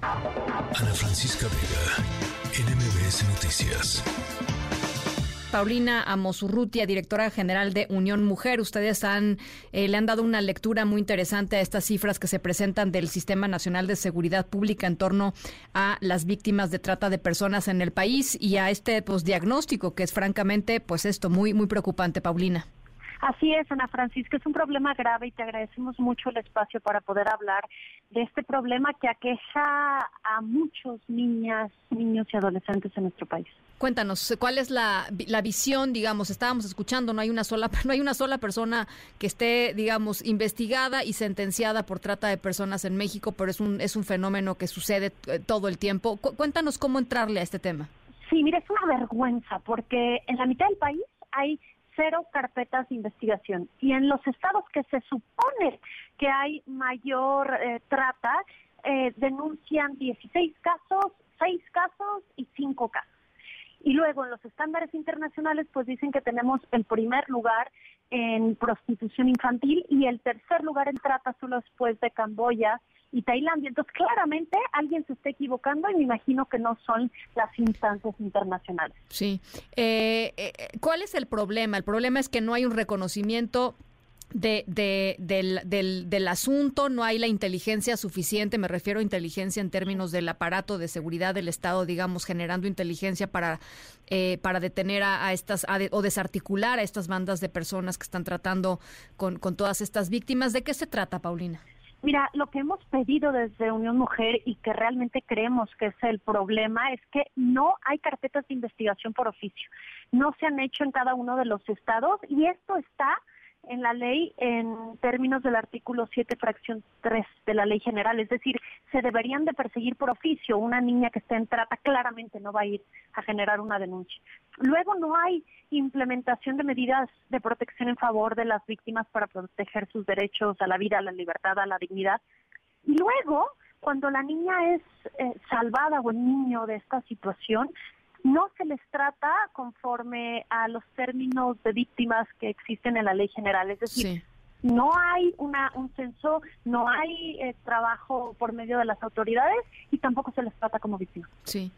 Ana Francisca Vega, NMBS Noticias. Paulina Amosurrutia, directora general de Unión Mujer. Ustedes han, eh, le han dado una lectura muy interesante a estas cifras que se presentan del Sistema Nacional de Seguridad Pública en torno a las víctimas de trata de personas en el país y a este pues, diagnóstico que es francamente, pues esto, muy, muy preocupante, Paulina. Así es, Ana Francisca, es un problema grave y te agradecemos mucho el espacio para poder hablar de este problema que aqueja a muchos niñas, niños y adolescentes en nuestro país. Cuéntanos, ¿cuál es la, la, visión, digamos, estábamos escuchando, no hay una sola no hay una sola persona que esté, digamos, investigada y sentenciada por trata de personas en México, pero es un es un fenómeno que sucede eh, todo el tiempo. cuéntanos cómo entrarle a este tema. Sí, mira, es una vergüenza porque en la mitad del país hay cero carpetas de investigación. Y en los estados que se supone que hay mayor eh, trata, eh, denuncian 16 casos, 6 casos y 5 casos. Y luego en los estándares internacionales pues dicen que tenemos el primer lugar en prostitución infantil y el tercer lugar en trata solo después de Camboya y Tailandia. Entonces, claramente alguien se está equivocando y me imagino que no son las instancias internacionales. Sí. Eh, eh, ¿Cuál es el problema? El problema es que no hay un reconocimiento de, de, del, del, del, asunto, no hay la inteligencia suficiente, me refiero a inteligencia en términos del aparato de seguridad del Estado, digamos, generando inteligencia para, eh, para detener a, estas o desarticular a estas bandas de personas que están tratando con, con todas estas víctimas. ¿De qué se trata, Paulina? Mira, lo que hemos pedido desde Unión Mujer y que realmente creemos que es el problema es que no hay carpetas de investigación por oficio. No se han hecho en cada uno de los estados y esto está en la ley en términos del artículo 7, fracción 3 de la ley general. Es decir, se deberían de perseguir por oficio. Una niña que esté en trata claramente no va a ir a generar una denuncia. Luego no hay implementación de medidas de protección en favor de las víctimas para proteger sus derechos a la vida, a la libertad, a la dignidad. Y luego, cuando la niña es eh, salvada o el niño de esta situación, no se les trata conforme a los términos de víctimas que existen en la ley general. Es decir, no hay una, un censo, no hay eh, trabajo por medio de las autoridades y tampoco se les trata como víctimas. Sí.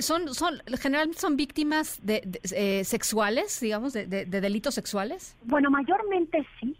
Son, son, generalmente son víctimas de, eh, sexuales, digamos, de, de delitos sexuales. Bueno, mayormente sí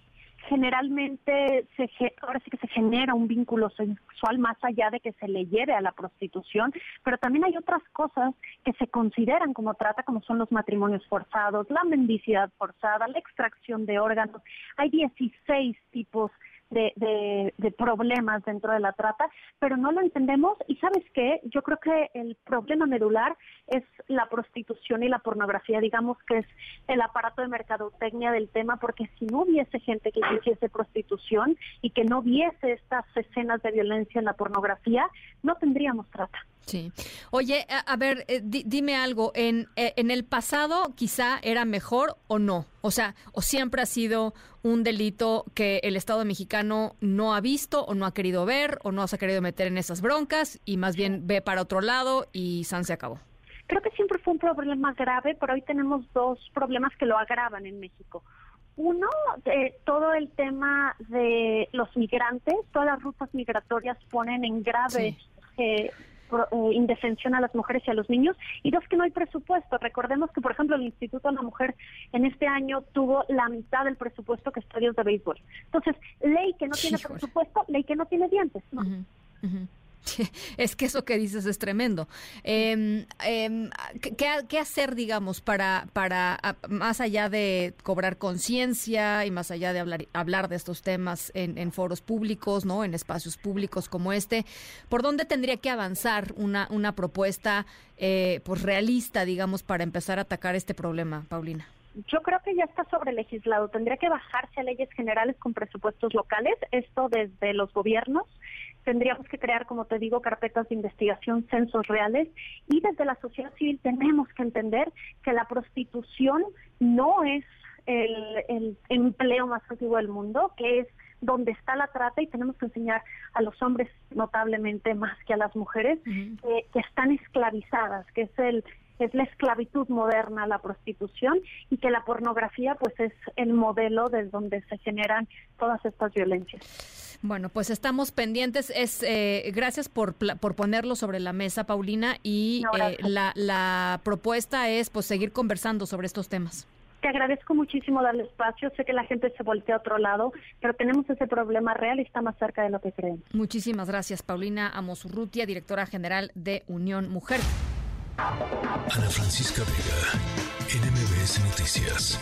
generalmente se, ahora sí que se genera un vínculo sexual más allá de que se le lleve a la prostitución, pero también hay otras cosas que se consideran como trata, como son los matrimonios forzados, la mendicidad forzada, la extracción de órganos. Hay 16 tipos de, de, problemas dentro de la trata, pero no lo entendemos y sabes qué, yo creo que el problema medular es la prostitución y la pornografía, digamos que es el aparato de mercadotecnia del tema, porque si no hubiese gente que hiciese prostitución y que no viese estas escenas de violencia en la pornografía, no tendríamos trata. Sí. Oye, a, ver, eh, dime algo. En, eh, en el pasado quizá era mejor o no. O sea, o siempre ha sido un delito que el Estado mexicano no ha visto o no ha querido ver o no se ha querido meter en esas broncas y más bien ve para otro lado y San se acabó. Creo que siempre fue un problema grave, pero hoy tenemos dos problemas que lo agravan en México. Uno, de todo el tema de los migrantes, todas las rutas migratorias ponen en grave eh, eh, indefensión a las mujeres y a los niños, y dos, que no hay presupuesto. Recordemos que, por ejemplo, el Instituto de la Mujer en este año tuvo la mitad del presupuesto que estadios de béisbol. Entonces, ley que no tiene presupuesto, ley que no tiene dientes. ¿no? Es que eso que dices es tremendo. Em, em, ¿qué, hacer, digamos, para, para más allá de cobrar conciencia y más allá de hablar, hablar de estos temas en, foros públicos, no, en espacios públicos como este? ¿Por dónde tendría que avanzar una, una propuesta, eh, pues realista, digamos, para empezar a atacar este problema, Paulina? Yo creo que ya está sobre legislado. Tendría que bajarse a leyes generales con presupuestos locales, esto desde los gobiernos tendríamos que crear, como te digo, carpetas de investigación, censos reales y desde la sociedad civil tenemos que entender que la prostitución no es el, empleo más antiguo del mundo, que es donde está la trata y tenemos que enseñar a los hombres notablemente más que a las mujeres que están esclavizadas, que es el es la esclavitud moderna, la prostitución, y que la pornografía pues es el modelo desde donde se generan todas estas violencias. Bueno, pues estamos pendientes. Es eh, gracias por, por ponerlo sobre la mesa, Paulina, y eh, la, la propuesta es pues seguir conversando sobre estos temas. Te agradezco muchísimo darle espacio. Sé que la gente se voltea a otro lado, pero tenemos ese problema real y está más cerca de lo que creemos. Muchísimas gracias, Paulina Amosurrutia, directora general de Unión Mujer. Ana Francisca Vega, NMBS Noticias.